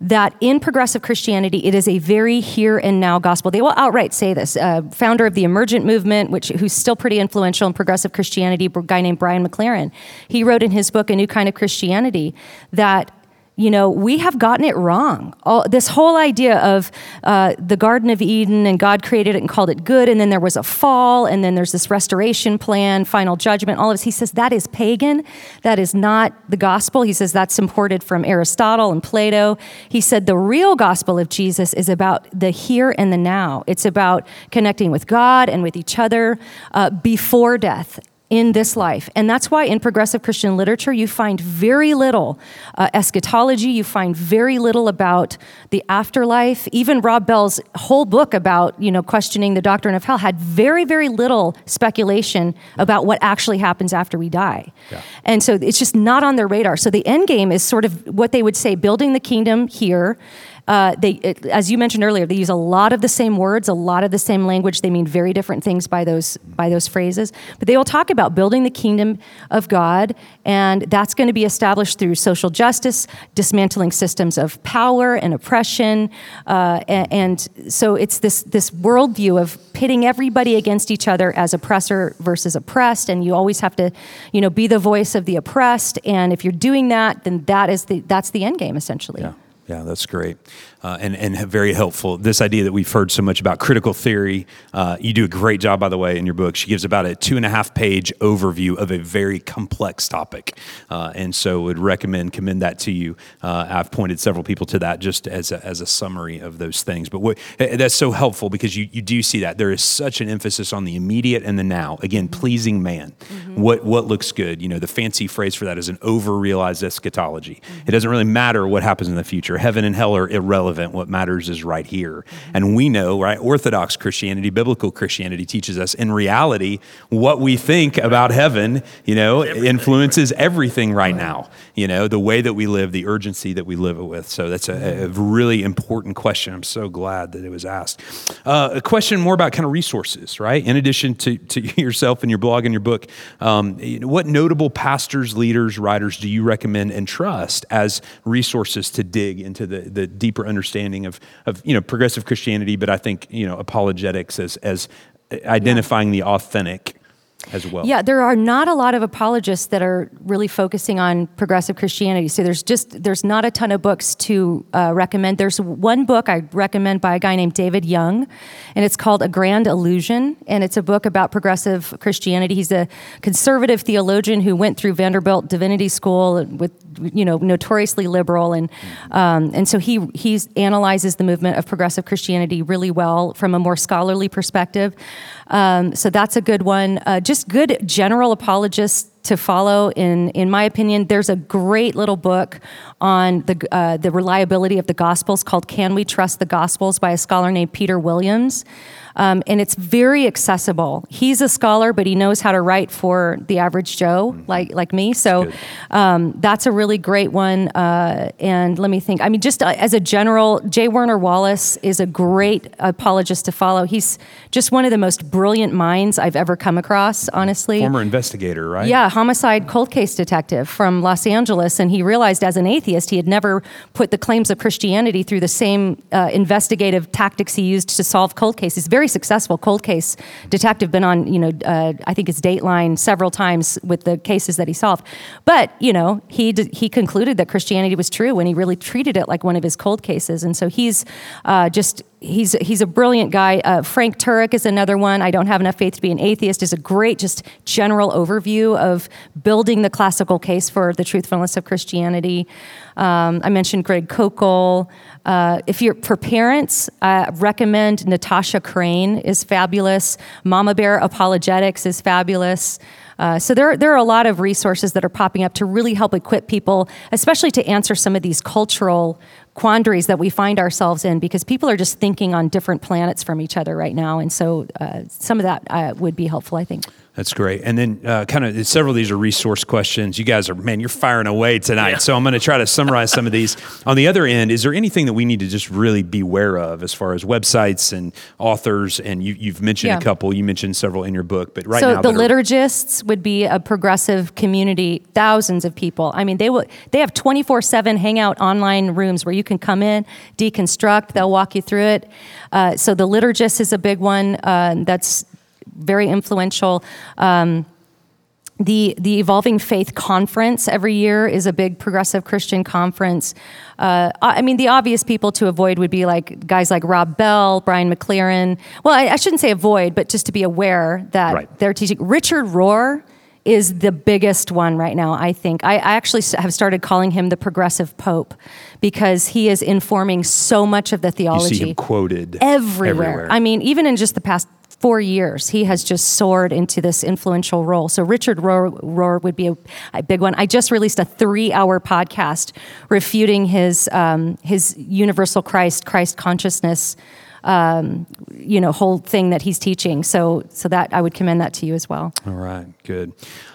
that in progressive Christianity, it is a very here and now gospel. They will outright say this. Uh, founder of the emergent movement, which who's still pretty influential in progressive Christianity, a guy named Brian McLaren, he wrote in his book, A New Kind of Christianity, that you know, we have gotten it wrong. All, this whole idea of uh, the Garden of Eden and God created it and called it good, and then there was a fall, and then there's this restoration plan, final judgment, all of this. He says that is pagan. That is not the gospel. He says that's imported from Aristotle and Plato. He said the real gospel of Jesus is about the here and the now. It's about connecting with God and with each other uh, before death in this life. And that's why in progressive Christian literature, you find very little uh, eschatology, you find very little about the afterlife. Even Rob Bell's whole book about, you know, questioning the doctrine of hell had very, very little speculation about what actually happens after we die. Yeah. And so it's just not on their radar. So the end game is sort of what they would say building the kingdom here. Uh, they, it, as you mentioned earlier, they use a lot of the same words, a lot of the same language. They mean very different things by those by those phrases. But they will talk about building the kingdom of God, and that's going to be established through social justice, dismantling systems of power and oppression, uh, and, and so it's this this worldview of pitting everybody against each other as oppressor versus oppressed, and you always have to, you know, be the voice of the oppressed. And if you're doing that, then that is the that's the end game essentially. Yeah. Yeah, that's great. Uh, and, and very helpful. This idea that we've heard so much about critical theory, uh, you do a great job, by the way, in your book. She gives about a two and a half page overview of a very complex topic. Uh, and so would recommend, commend that to you. Uh, I've pointed several people to that just as a, as a summary of those things. But what, eh, that's so helpful because you, you do see that. There is such an emphasis on the immediate and the now. Again, pleasing man. What, what looks good? You know, the fancy phrase for that is an over realized eschatology. It doesn't really matter what happens in the future. Heaven and hell are irrelevant. What matters is right here. And we know, right? Orthodox Christianity, biblical Christianity teaches us in reality, what we think about heaven, you know, influences everything right now. You know, the way that we live, the urgency that we live it with. So that's a, a really important question. I'm so glad that it was asked. Uh, a question more about kind of resources, right? In addition to, to yourself and your blog and your book, um, what notable pastors, leaders, writers do you recommend and trust as resources to dig into the, the deeper understanding of, of you know progressive Christianity, but I think you know apologetics as as uh, identifying the authentic as well. Yeah, there are not a lot of apologists that are really focusing on progressive Christianity. So there's just there's not a ton of books to uh, recommend. There's one book I recommend by a guy named David Young, and it's called A Grand Illusion, and it's a book about progressive Christianity. He's a conservative theologian who went through Vanderbilt Divinity School with you know notoriously liberal, and um, and so he he analyzes the movement of progressive Christianity really well from a more scholarly perspective. Um, so that's a good one. Uh, just good general apologists to follow. In in my opinion, there's a great little book on the uh, the reliability of the Gospels called "Can We Trust the Gospels" by a scholar named Peter Williams. Um, and it's very accessible. He's a scholar, but he knows how to write for the average Joe mm-hmm. like like me. So um, that's a really great one. Uh, and let me think. I mean, just uh, as a general, J. Warner Wallace is a great apologist to follow. He's just one of the most brilliant minds I've ever come across. Honestly, former investigator, right? Yeah, homicide cold case detective from Los Angeles, and he realized as an atheist he had never put the claims of Christianity through the same uh, investigative tactics he used to solve cold cases. Very very successful cold case detective, been on, you know, uh, I think it's Dateline several times with the cases that he solved. But, you know, he, d- he concluded that Christianity was true when he really treated it like one of his cold cases. And so he's uh, just he's he's a brilliant guy. Uh, Frank Turek is another one. I don't have enough faith to be an atheist. is a great just general overview of building the classical case for the truthfulness of Christianity. Um, I mentioned Greg Koukl. Uh, if you're for parents, I recommend Natasha Crain is fabulous. Mama Bear Apologetics is fabulous. Uh, so there, there are a lot of resources that are popping up to really help equip people, especially to answer some of these cultural quandaries that we find ourselves in because people are just thinking on different planets from each other right now. And so uh, some of that uh, would be helpful, I think. That's great. And then, uh, kind of, several of these are resource questions. You guys are, man, you're firing away tonight. Yeah. So I'm going to try to summarize some of these. On the other end, is there anything that we need to just really be aware of as far as websites and authors? And you, have mentioned yeah. a couple. You mentioned several in your book, but right so now, the liturgists are, would be a progressive community. Thousands of people. I mean, they will. They have 24/7 hangout online rooms where you can come in, deconstruct. They'll walk you through it. Uh, so the liturgist is a big one. Uh, that's very influential. Um, the the Evolving Faith Conference every year is a big progressive Christian conference. Uh, I mean, the obvious people to avoid would be like guys like Rob Bell, Brian McLaren. Well, I, I shouldn't say avoid, but just to be aware that right. they're teaching. Richard Rohr is the biggest one right now, I think. I, I, actually have started calling him the progressive pope because he is informing so much of the theology. You see him quoted everywhere. everywhere. I mean, even in just the past four years, he has just soared into this influential role. So Richard Rohr, Rohr would be a, a, big one. I just released a three-hour podcast refuting his um, his universal Christ, Christ consciousness, um, you know, whole thing that he's teaching. So so that I would commend that to you as well. All right, good.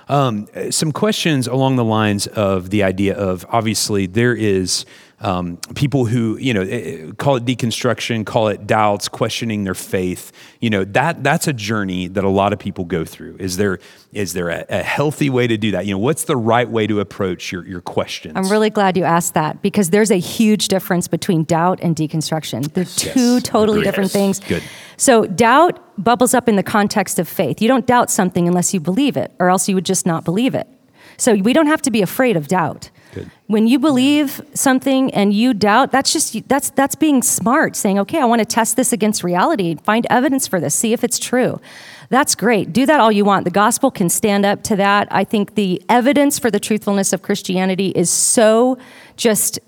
Um, some questions along the lines of the idea of obviously there is um, people who you know eh, eh, call it deconstruction, call it doubts, questioning their faith. You know that that's a journey that a lot of people go through. Is there is there a, a healthy way to do that? You know, what's the right way to approach your your questions? I'm really glad you asked that because there's a huge difference between doubt and deconstruction. They're two yes. totally Agreed. different things. Good. So doubt bubbles up in the context of faith. You don't doubt something unless you believe it, or else you would just not believe it. So we don't have to be afraid of doubt. Good. When you believe something and you doubt, that's just that's that's being smart, saying, "Okay, I want to test this against reality, find evidence for this, see if it's true." That's great. Do that all you want. The gospel can stand up to that. I think the evidence for the truthfulness of Christianity is so just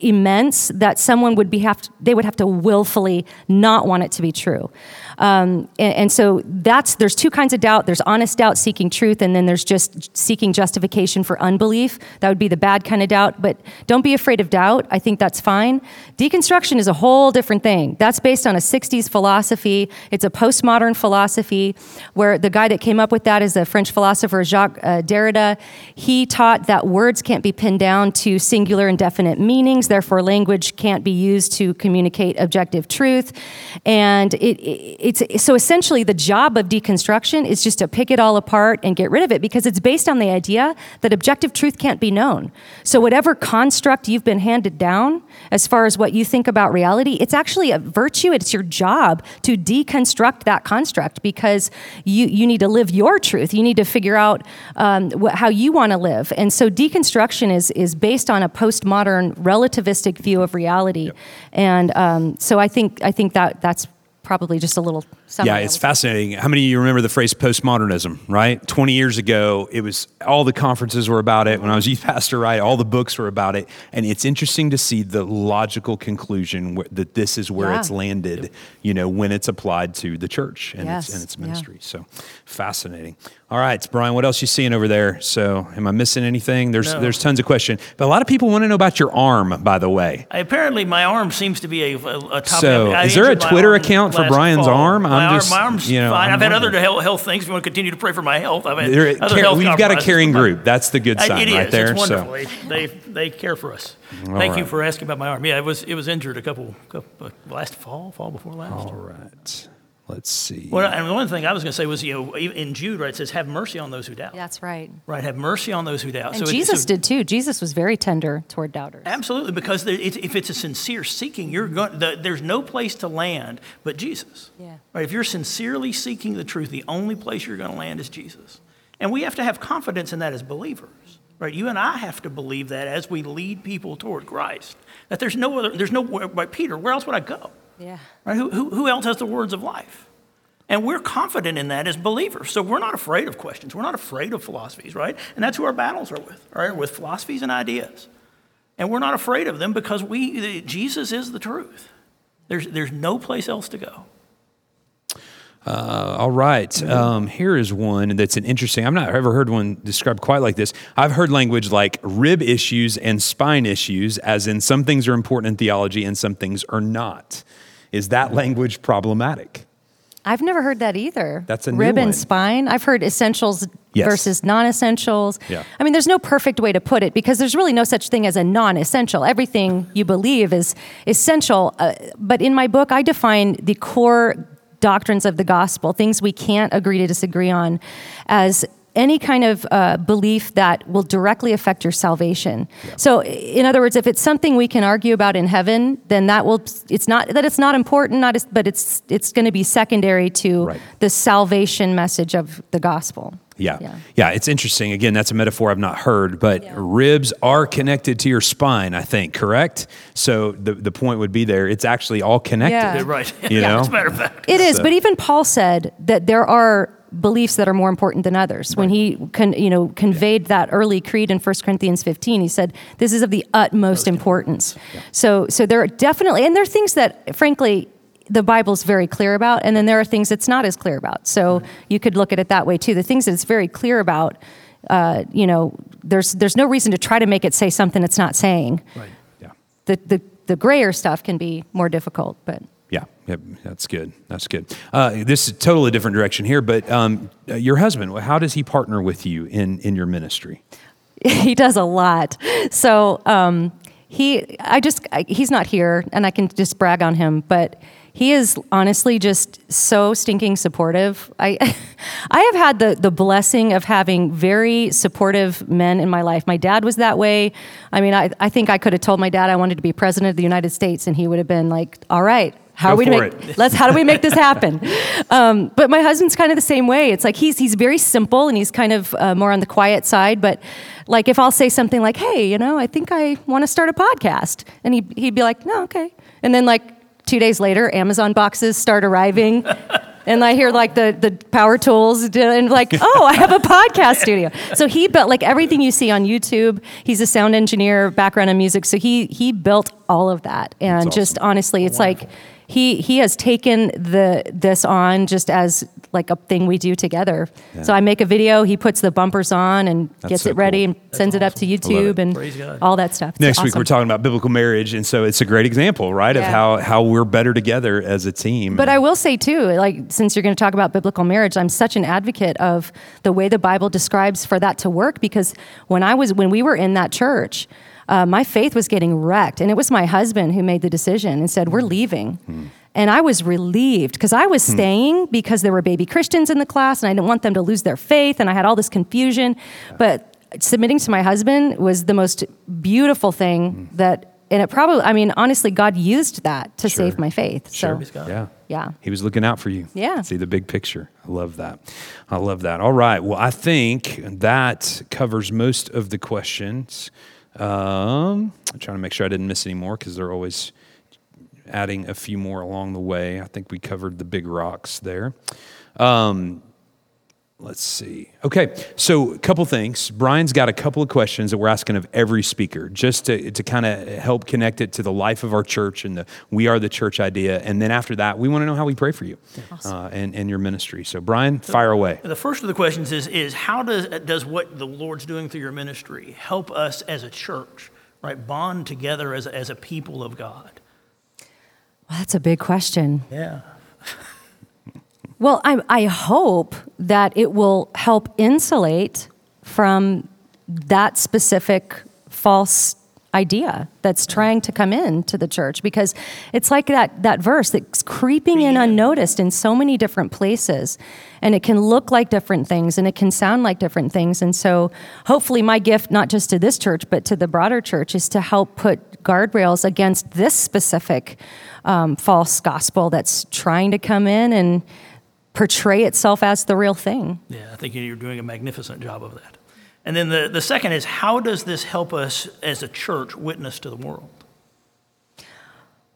immense that someone would be have to, they would have to willfully not want it to be true. Um, and, and, so that's there's two kinds of doubt. There's honest doubt seeking truth, and then there's just seeking justification for unbelief. That would be the bad kind of doubt. But don't be afraid of doubt. I think that's fine. Deconstruction is a whole different thing. That's based on a '60s philosophy. It's a postmodern philosophy where the guy that came up with that is a French philosopher Jacques uh, Derrida. He taught that words can't be pinned down to singular and definite meanings. Therefore, language can't be used to communicate objective truth, and it, it it's so essentially the job of deconstruction is just to pick it all apart and get rid of it because it's based on the idea that objective truth can't be known. So whatever construct you've been handed down as far as what you think about reality, it's actually a virtue. It's your job to deconstruct that construct because you you need to live your truth. You need to figure out um, wh- how you want to live. And so deconstruction is is based on a postmodern relativistic view of reality. Yep. And um, so I think I think that that's probably just a little. Yeah, summary. it's fascinating. How many of you remember the phrase postmodernism, right? 20 years ago, it was all the conferences were about it. When I was youth pastor, right, all the books were about it. And it's interesting to see the logical conclusion wh- that this is where Yeah. it's landed, you know, when it's applied to the church and, its, and its yeah. ministry. So fascinating. All right, Brian, what else you seeing over there? So am I missing anything? There's, No. there's tons of questions. But a lot of people want to know about your arm, by the way. I, apparently, my arm seems to be a, a, a top. So, I is there a Twitter account for Brian's fall. arm? My, arm, just, my arm's you know, fine. I'm I've had other health, health things. If you want to continue to pray for my health, I've had There- other care- health we've got a caring group. That's the good sign it right there. It's so. wonderful. They, they they care for us. All Thank you for asking about my arm. Yeah, it was it was injured a couple, couple uh, last fall, fall before last. All right. Let's see. Well, and one thing I was going to say was, you know, in Jude, right, it says, "Have mercy on those who doubt." That's right. Right, have mercy on those who doubt. And it- Jesus so- did too. Jesus was very tender toward doubters. Absolutely, because there, it's, if it's a sincere seeking, you're going. The, there's no place to land but Jesus. Yeah. Right. If you're sincerely seeking the truth, the only place you're going to land is Jesus, and we have to have confidence in that as believers. Right. You and I have to believe that as we lead people toward Christ. That there's no other. There's no. Right, Peter. Where else would I go? Yeah. Right. Who, who, who else has the words of life? And we're confident in that as believers. So we're not afraid of questions. We're not afraid of philosophies, right? And that's who our battles are with, right? With philosophies and ideas. And we're not afraid of them because we, Jesus is the truth. There's, there's no place else to go. Uh, all right. Um, here is one that's an interesting. I've not ever heard one described quite like this. I've heard language like rib issues and spine issues, as in some things are important in theology and some things are not. Is that language problematic? I've never heard that either. That's a new rib and spine. I've heard essentials Yes. versus non-essentials. Yeah. I mean, there's no perfect way to put it because there's really no such thing as a non-essential. Everything you believe is essential. Uh, but in my book, I define the core doctrines of the gospel, things we can't agree to disagree on, as any kind of uh, belief that will directly affect your salvation. So, in other words, if it's something we can argue about in heaven, then that will. It's not that it's not important, not as, but it's it's going to be secondary to Right. the salvation message of the gospel. Yeah. Yeah. yeah. it's interesting. Again, that's a metaphor I've not heard, but ribs are connected to your spine, I think, correct? So the, the point would be there, it's actually all connected. Yeah. You're right. You know? As a matter of fact. It is, So- but even Paul said that there are beliefs that are more important than others. When he con, you know conveyed that early creed in 1 Corinthians 15, he said this is of the utmost importance. So so there are definitely and there are things that frankly the Bible's very clear about, and then there are things it's not as clear about. So you could look at it that way too. The things that it's very clear about, uh, you know, there's there's no reason to try to make it say something it's not saying. Right. Yeah. The the the grayer stuff can be more difficult, but Yeah, yep, that's good. That's good. Uh, this is totally different direction here, but um, uh, your husband, how does he partner with you in, in your ministry? he does a lot. So um, he, I just, I, he's not here, and I can just brag on him, but he is honestly just so stinking supportive. I, I have had the the blessing of having very supportive men in my life. My dad was that way. I mean, I, I think I could have told my dad I wanted to be president of the United States, and he would have been like, "All right." How Go are we to make, it. let's how do we make this happen um, but my husband's kind of the same way it's like he's he's very simple and he's kind of uh, more on the quiet side but like if i'll say something like hey you know i think i want to start a podcast and he, he'd be like no okay and then like two days later amazon boxes start arriving and I hear like the, the power tools and like, oh, I have a podcast studio. So he built like everything you see on YouTube. He's a sound engineer, background in music. So he he built all of that. And That's just honestly, it's like he he has taken the this on just as like a thing we do together. So I make a video, he puts the bumpers on and That's gets so it ready cool. and sends it up to YouTube and all that stuff. It's Next week, we're talking about biblical marriage, and so it's a great example, right, of how, how we're better together as a team. But I will say too, like since you're going to talk about biblical marriage, I'm such an advocate of the way the Bible describes for that to work because when I was when we were in that church, uh, my faith was getting wrecked, and it was my husband who made the decision and said, "We're hmm. leaving." Hmm. And I was relieved because I was hmm. staying because there were baby Christians in the class and I didn't want them to lose their faith and I had all this confusion. But submitting to my husband was the most beautiful thing that, and it probably, I mean, honestly, God used that to Sure. save my faith. So, Praise God. Yeah. yeah. He was looking out for you. Yeah. See the big picture. I love that. I love that. All right. Well, I think that covers most of the questions. Um, I'm trying to make sure I didn't miss any more because they're always adding a few more along the way. I think we covered the big rocks there. Um, let's see. Okay, so a couple things. Brian's got a couple of questions that we're asking of every speaker, just to, to kind of help connect it to the life of our church and the we are the church idea. And then after that, we want to know how we pray for you awesome. uh, and, and your ministry. So, Brian, fire away. The first of the questions is, is how does, does what the Lord's doing through your ministry help us as a church, right, bond together as, as a people of God? Well, that's a big question. Yeah. Well, I, I hope that it will help insulate from that specific false idea that's trying to come in to the church because it's like that that verse that's creeping in unnoticed in so many different places and it can look like different things and it can sound like different things and so hopefully my gift not just to this church but to the broader church is to help put guardrails against this specific um, false gospel that's trying to come in and portray itself as the real thing. Yeah, I think you're doing a magnificent job of that. And then the, the second is how does this help us as a church witness to the world?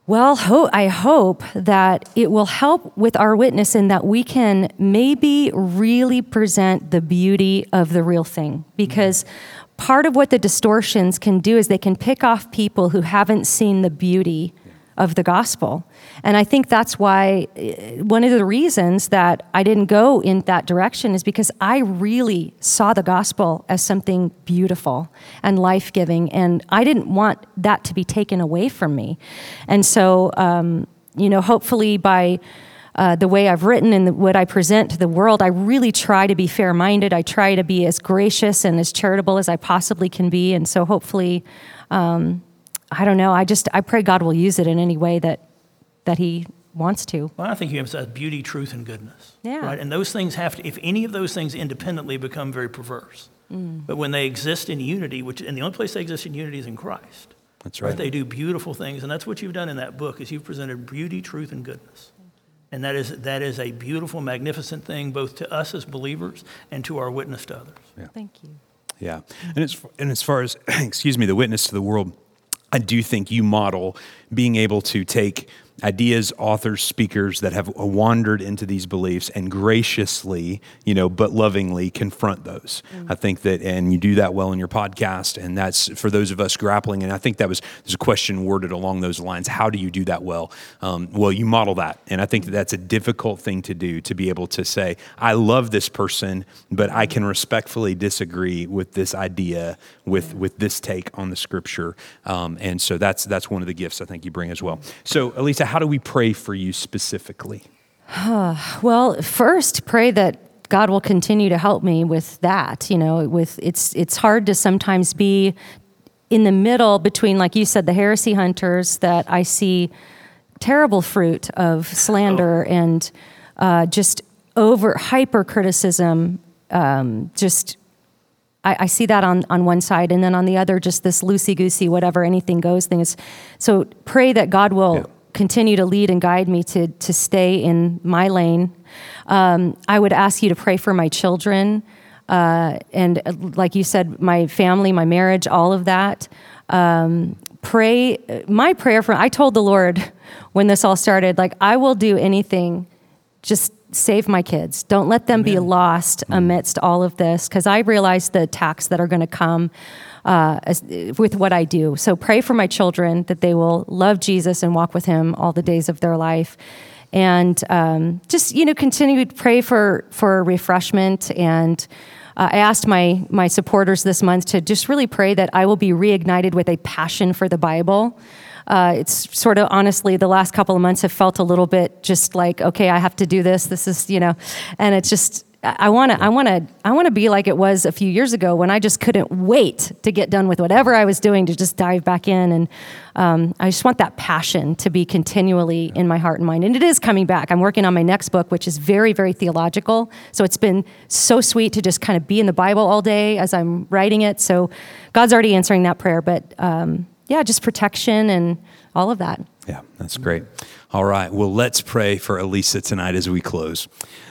Well, ho- I hope that it will help with our witness in that we can maybe really present the beauty of the real thing. Because part of what the distortions can do is they can pick off people who haven't seen the beauty of the gospel. And I think that's why eh, one of the reasons that I didn't go in that direction is because I really saw the gospel as something beautiful and life giving. And I didn't want that to be taken away from me. And so, um, you know, hopefully by uh, the way I've written and the, what I present to the world, I really try to be fair minded. I try to be as gracious and as charitable as I possibly can be. And so hopefully, um, I don't know. I just I pray God will use it in any way that that He wants to. Well, I think you emphasize beauty, truth, and goodness. Yeah. Right. And those things have to. If any of those things independently become very perverse, mm. but when they exist in unity, which and the only place they exist in unity is in Christ. That's right. right. They do beautiful things, and that's what you've done in that book. Is you've presented beauty, truth, and goodness. And that is, that is a beautiful, magnificent thing, both to us as believers and to our witness to others. Yeah. Thank you. Yeah. And, it's, and as far as, excuse me, the witness to the world, I do think you model being able to take ideas, authors, speakers that have wandered into these beliefs and graciously, you know, but lovingly confront those. Mm. I think that, and you do that well in your podcast. And that's for those of us grappling. And I think that was, there's a question worded along those lines. How do you do that well? Um, well, you model that. And I think that that's a difficult thing to do to be able to say, I love this person, but I can respectfully disagree with this idea, with, with this take on the scripture. Um, and so that's, that's one of the gifts I think you bring as well. So, Alisa, how do we pray for you specifically? well, first, pray that God will continue to help me with that. You know, with it's it's hard to sometimes be in the middle between, like you said, the heresy hunters that I see terrible fruit of slander oh. and uh, just over hyper criticism. Um, just I, I, see that on, on one side, and then on the other, just this loosey goosey, whatever, anything goes thing is. So pray that God will yeah continue to lead and guide me to, to stay in my lane. Um, I would ask you to pray for my children. Uh, and uh, like you said, my family, my marriage, all of that. Um, pray, my prayer for, I told the Lord when this all started, like, I will do anything, just save my kids. Don't let them Amen. be lost amidst all of this, because I realize the attacks that are going to come uh, with what I do. So pray for my children that they will love Jesus and walk with Him all the days of their life. And um, just you know, continue to pray for for refreshment. And uh, I asked my my supporters this month to just really pray that I will be reignited with a passion for the Bible. Uh, it's sort of honestly the last couple of months have felt a little bit just like okay i have to do this this is you know and it's just I want to I want to I want to be like it was a few years ago when I just couldn't wait to get done with whatever I was doing to just dive back in and um, I just want that passion to be continually in my heart and mind and it is coming back. I'm working on my next book which is very very theological. So it's been so sweet to just kind of be in the Bible all day as I'm writing it. So God's already answering that prayer, but um, yeah, just protection and all of that. Yeah, that's great. All right, well, let's pray for Alisa tonight as we close.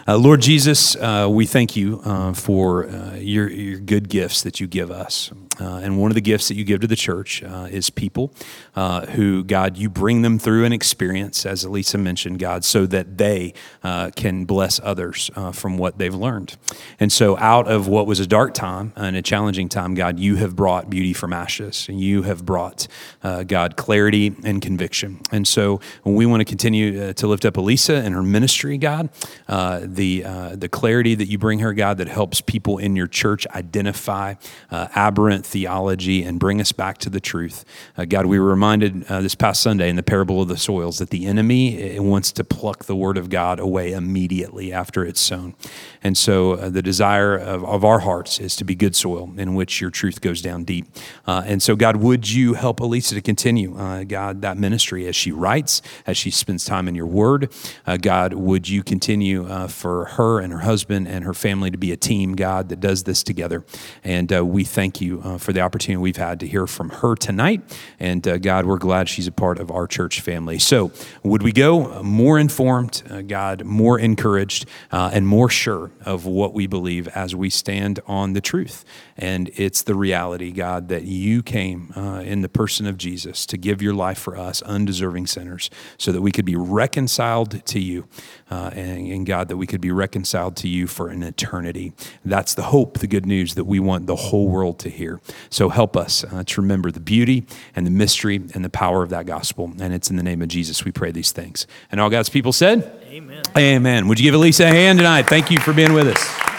Uh, Lord Jesus, uh, we thank you uh, for uh, your, your good gifts that you give us. Uh, and one of the gifts that you give to the church uh, is people who, God, you bring them through an experience, as Alisa mentioned, God, so that they can bless others from what they've learned. And so, out of what was a dark time and a challenging time, God, you have brought beauty from ashes, and you have brought, God, clarity and conviction. And so, we want to continue to lift up Alisa and her ministry, God the, uh, the clarity that you bring her, God, that helps people in your church identify uh, aberrant theology and bring us back to the truth. Uh, God, we were reminded uh, this past Sunday in the parable of the soils that the enemy wants to pluck the word of God away immediately after it's sown. And so uh, the desire of, of, our hearts is to be good soil in which your truth goes down deep. Uh, and so, God, would you help Alisa to continue, God, that ministry as she writes, as she spends time in your word? God, would you continue for her and her husband and her family to be a team, God, that does this together. And uh, we thank you uh, for the opportunity we've had to hear from her tonight. And uh, God, we're glad she's a part of our church family. So, would we go more informed, uh, God, more encouraged, uh, and more sure of what we believe as we stand on the truth? And it's the reality, God, that you came uh, in the person of Jesus to give your life for us, undeserving sinners, so that we could be reconciled to you. and, and God, that we could be reconciled to you for an eternity. That's the hope, the good news that we want the whole world to hear. So help us uh, to remember the beauty and the mystery and the power of that gospel. And it's in the name of Jesus we pray these things. And all God's people said, Amen. Amen. Would you give Alisa a hand tonight? Thank you for being with us.